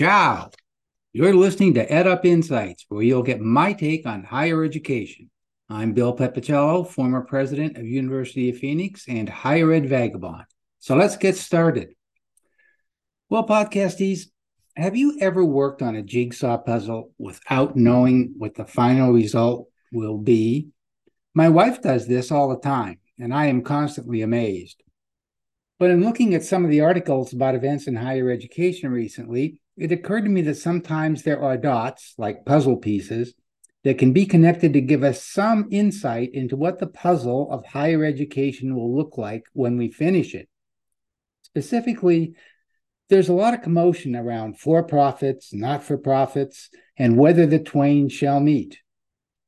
Ciao. You're listening to EdUp Insights, where you'll get my take on higher education. I'm Bill Pepicello, former president of University of Phoenix and higher ed vagabond. So let's get started. Well, podcastees, have you ever worked on a jigsaw puzzle without knowing what the final result will be? My wife does this all the time, and I am constantly amazed. But in looking at some of the articles about events in higher education recently, it occurred to me that sometimes there are dots, like puzzle pieces, that can be connected to give us some insight into what the puzzle of higher education will look like when we finish it. Specifically, there's a lot of commotion around for profits, not for profits, and whether the twain shall meet,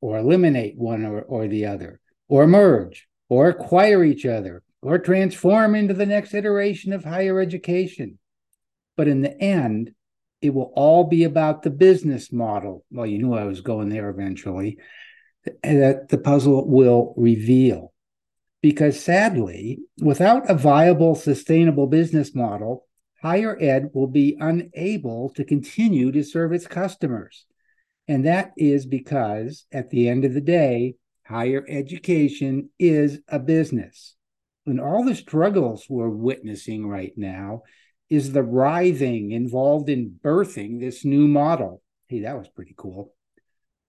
or eliminate one or, or the other, or merge, or acquire each other, or transform into the next iteration of higher education. But in the end, it will all be about the business model. Well, you knew I was going there eventually, that the puzzle will reveal. Because sadly, without a viable, sustainable business model, higher ed will be unable to continue to serve its customers. And that is because at the end of the day, higher education is a business and all the struggles we're witnessing right now is the writhing involved in birthing this new model. Hey, that was pretty cool.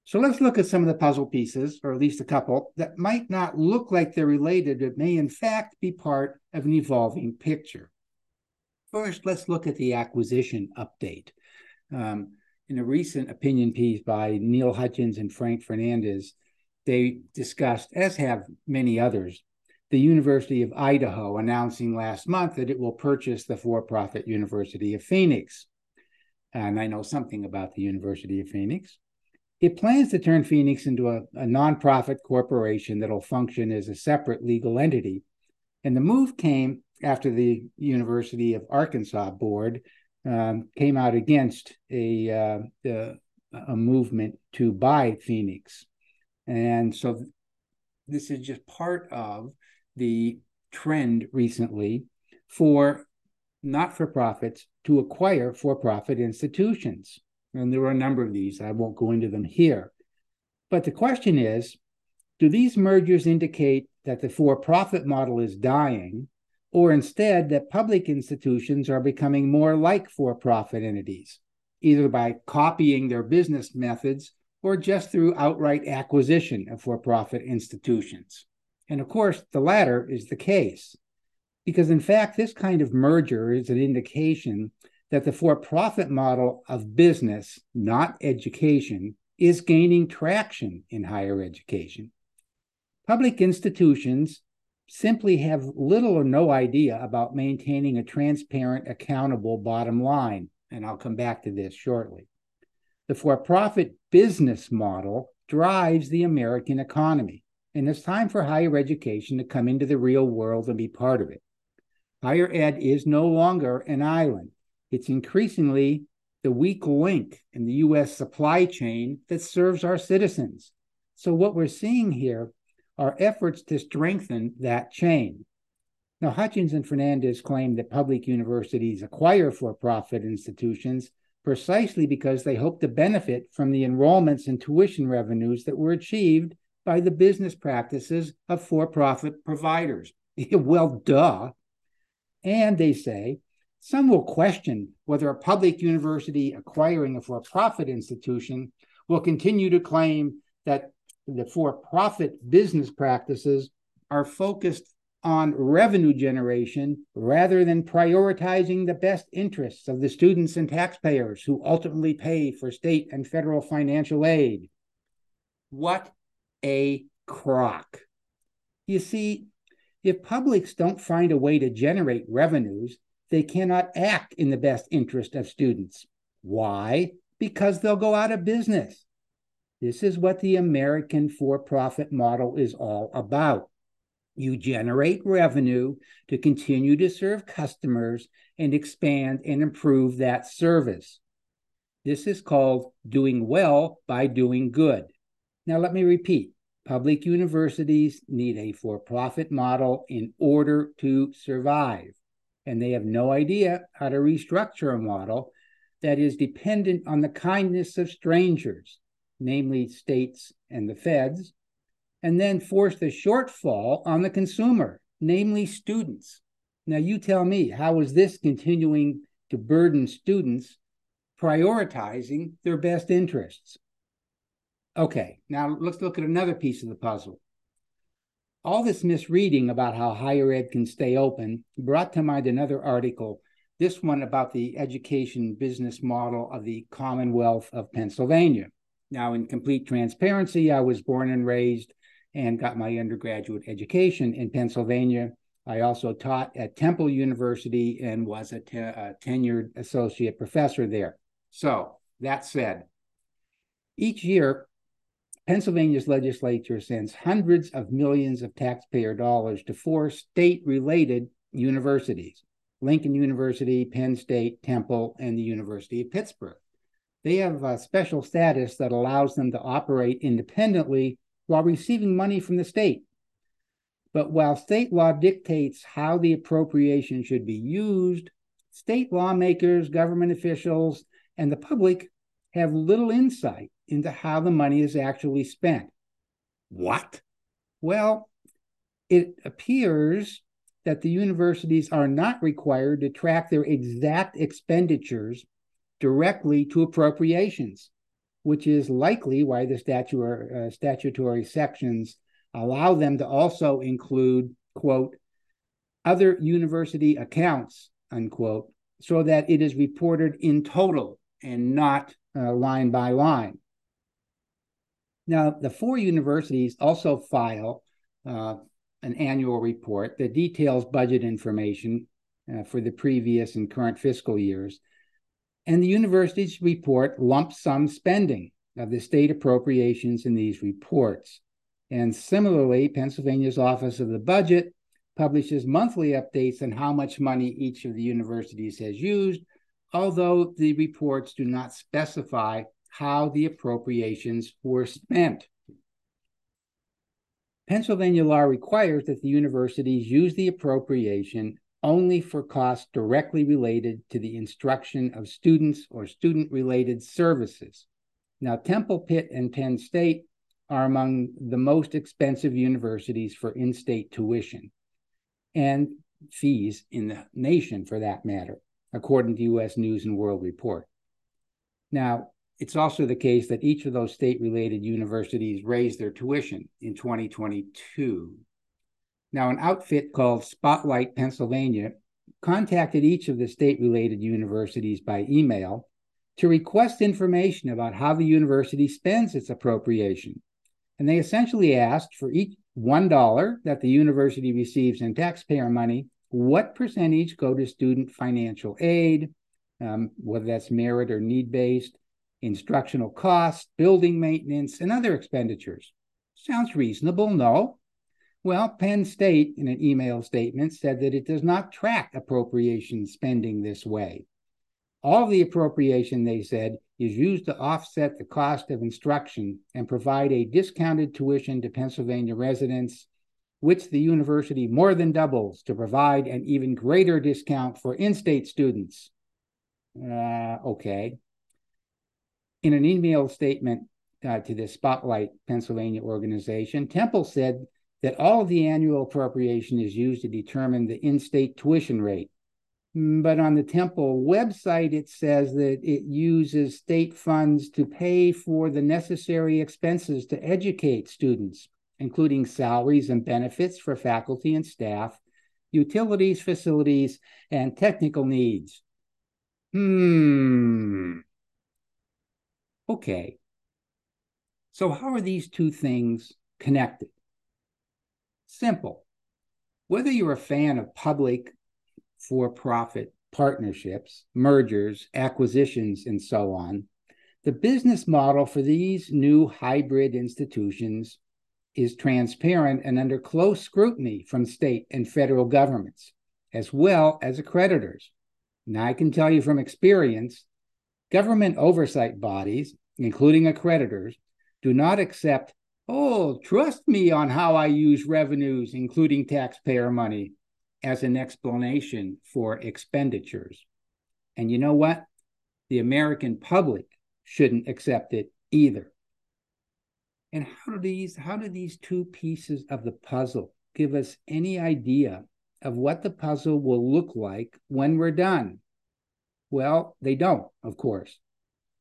So let's look at some of the puzzle pieces, or at least a couple, that might not look like they're related, but may in fact be part of an evolving picture. First, let's look at the acquisition update. Um, in a recent opinion piece by Neal Hutchens and Frank Fernandez, they discussed, as have many others, the University of Idaho announcing last month that it will purchase the for profit University of Phoenix. And I know something about the University of Phoenix. It plans to turn Phoenix into a, a nonprofit corporation that'll function as a separate legal entity. And the move came after the University of Arkansas board um, came out against a, uh, a movement to buy Phoenix. And so this is just part of the trend recently for not for profits to acquire for profit institutions. And there are a number of these. I won't go into them here. But the question is do these mergers indicate that the for profit model is dying, or instead that public institutions are becoming more like for profit entities, either by copying their business methods or just through outright acquisition of for profit institutions? And of course, the latter is the case, because in fact, this kind of merger is an indication that the for profit model of business, not education, is gaining traction in higher education. Public institutions simply have little or no idea about maintaining a transparent, accountable bottom line. And I'll come back to this shortly. The for profit business model drives the American economy. And it's time for higher education to come into the real world and be part of it. Higher ed is no longer an island, it's increasingly the weak link in the US supply chain that serves our citizens. So, what we're seeing here are efforts to strengthen that chain. Now, Hutchens and Fernandez claim that public universities acquire for profit institutions precisely because they hope to benefit from the enrollments and tuition revenues that were achieved by the business practices of for profit providers. well, duh. And they say some will question whether a public university acquiring a for profit institution will continue to claim that the for profit business practices are focused on revenue generation rather than prioritizing the best interests of the students and taxpayers who ultimately pay for state and federal financial aid. What a crock. You see, if publics don't find a way to generate revenues, they cannot act in the best interest of students. Why? Because they'll go out of business. This is what the American for profit model is all about. You generate revenue to continue to serve customers and expand and improve that service. This is called doing well by doing good. Now, let me repeat public universities need a for profit model in order to survive. And they have no idea how to restructure a model that is dependent on the kindness of strangers, namely states and the feds, and then force the shortfall on the consumer, namely students. Now, you tell me, how is this continuing to burden students prioritizing their best interests? Okay, now let's look at another piece of the puzzle. All this misreading about how higher ed can stay open brought to mind another article, this one about the education business model of the Commonwealth of Pennsylvania. Now, in complete transparency, I was born and raised and got my undergraduate education in Pennsylvania. I also taught at Temple University and was a, te- a tenured associate professor there. So, that said, each year, Pennsylvania's legislature sends hundreds of millions of taxpayer dollars to four state related universities Lincoln University, Penn State, Temple, and the University of Pittsburgh. They have a special status that allows them to operate independently while receiving money from the state. But while state law dictates how the appropriation should be used, state lawmakers, government officials, and the public have little insight into how the money is actually spent. What? Well, it appears that the universities are not required to track their exact expenditures directly to appropriations which is likely why the statutory, uh, statutory sections allow them to also include, quote, other university accounts, unquote, so that it is reported in total and not uh, line by line. Now, the four universities also file uh, an annual report that details budget information uh, for the previous and current fiscal years and the universities report lump sum spending of the state appropriations in these reports. And similarly, Pennsylvania's Office of the Budget publishes monthly updates on how much money each of the universities has used, although the reports do not specify how the appropriations were spent. Pennsylvania law requires that the universities use the appropriation only for costs directly related to the instruction of students or student related services. Now, Temple, Pitt, and Penn State are among the most expensive universities for in state tuition and fees in the nation for that matter, according to US News and World Report. Now, it's also the case that each of those state related universities raised their tuition in 2022 now, an outfit called Spotlight Pennsylvania contacted each of the state related universities by email to request information about how the university spends its appropriation. And they essentially asked for each $1 that the university receives in taxpayer money, what percentage go to student financial aid, um, whether that's merit or need based, instructional costs, building maintenance, and other expenditures. Sounds reasonable, no? Well, Penn State, in an email statement, said that it does not track appropriation spending this way. All the appropriation, they said, is used to offset the cost of instruction and provide a discounted tuition to Pennsylvania residents, which the university more than doubles to provide an even greater discount for in state students. Uh, okay. In an email statement uh, to the Spotlight Pennsylvania organization, Temple said that all of the annual appropriation is used to determine the in state tuition rate. Mm, but on the Temple website, it says that it uses state funds to pay for the necessary expenses to educate students, including salaries and benefits for faculty and staff, utilities, facilities, and technical needs. Hmm. Okay. So, how are these two things connected? Simple. Whether you're a fan of public for profit partnerships, mergers, acquisitions, and so on, the business model for these new hybrid institutions is transparent and under close scrutiny from state and federal governments, as well as accreditors. Now, I can tell you from experience, government oversight bodies, including accreditors, do not accept Oh, trust me on how I use revenues, including taxpayer money, as an explanation for expenditures. And you know what? the American public shouldn't accept it either. And how do these how do these two pieces of the puzzle give us any idea of what the puzzle will look like when we're done? Well, they don't, of course,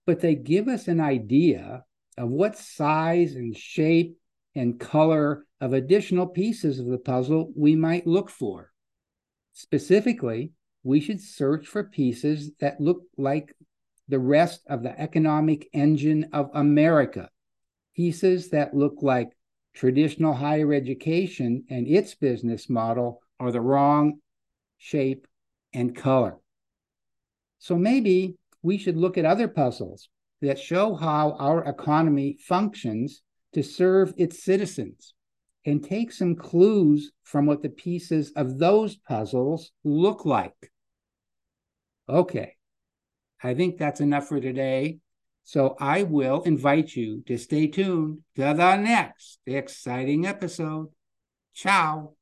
but they give us an idea of what size and shape and color of additional pieces of the puzzle we might look for. Specifically, we should search for pieces that look like the rest of the economic engine of America, pieces that look like traditional higher education and its business model are the wrong shape and color. So maybe we should look at other puzzles that show how our economy functions to serve its citizens and take some clues from what the pieces of those puzzles look like. Okay, I think that's enough for today. So I will invite you to stay tuned to the next exciting episode. Ciao.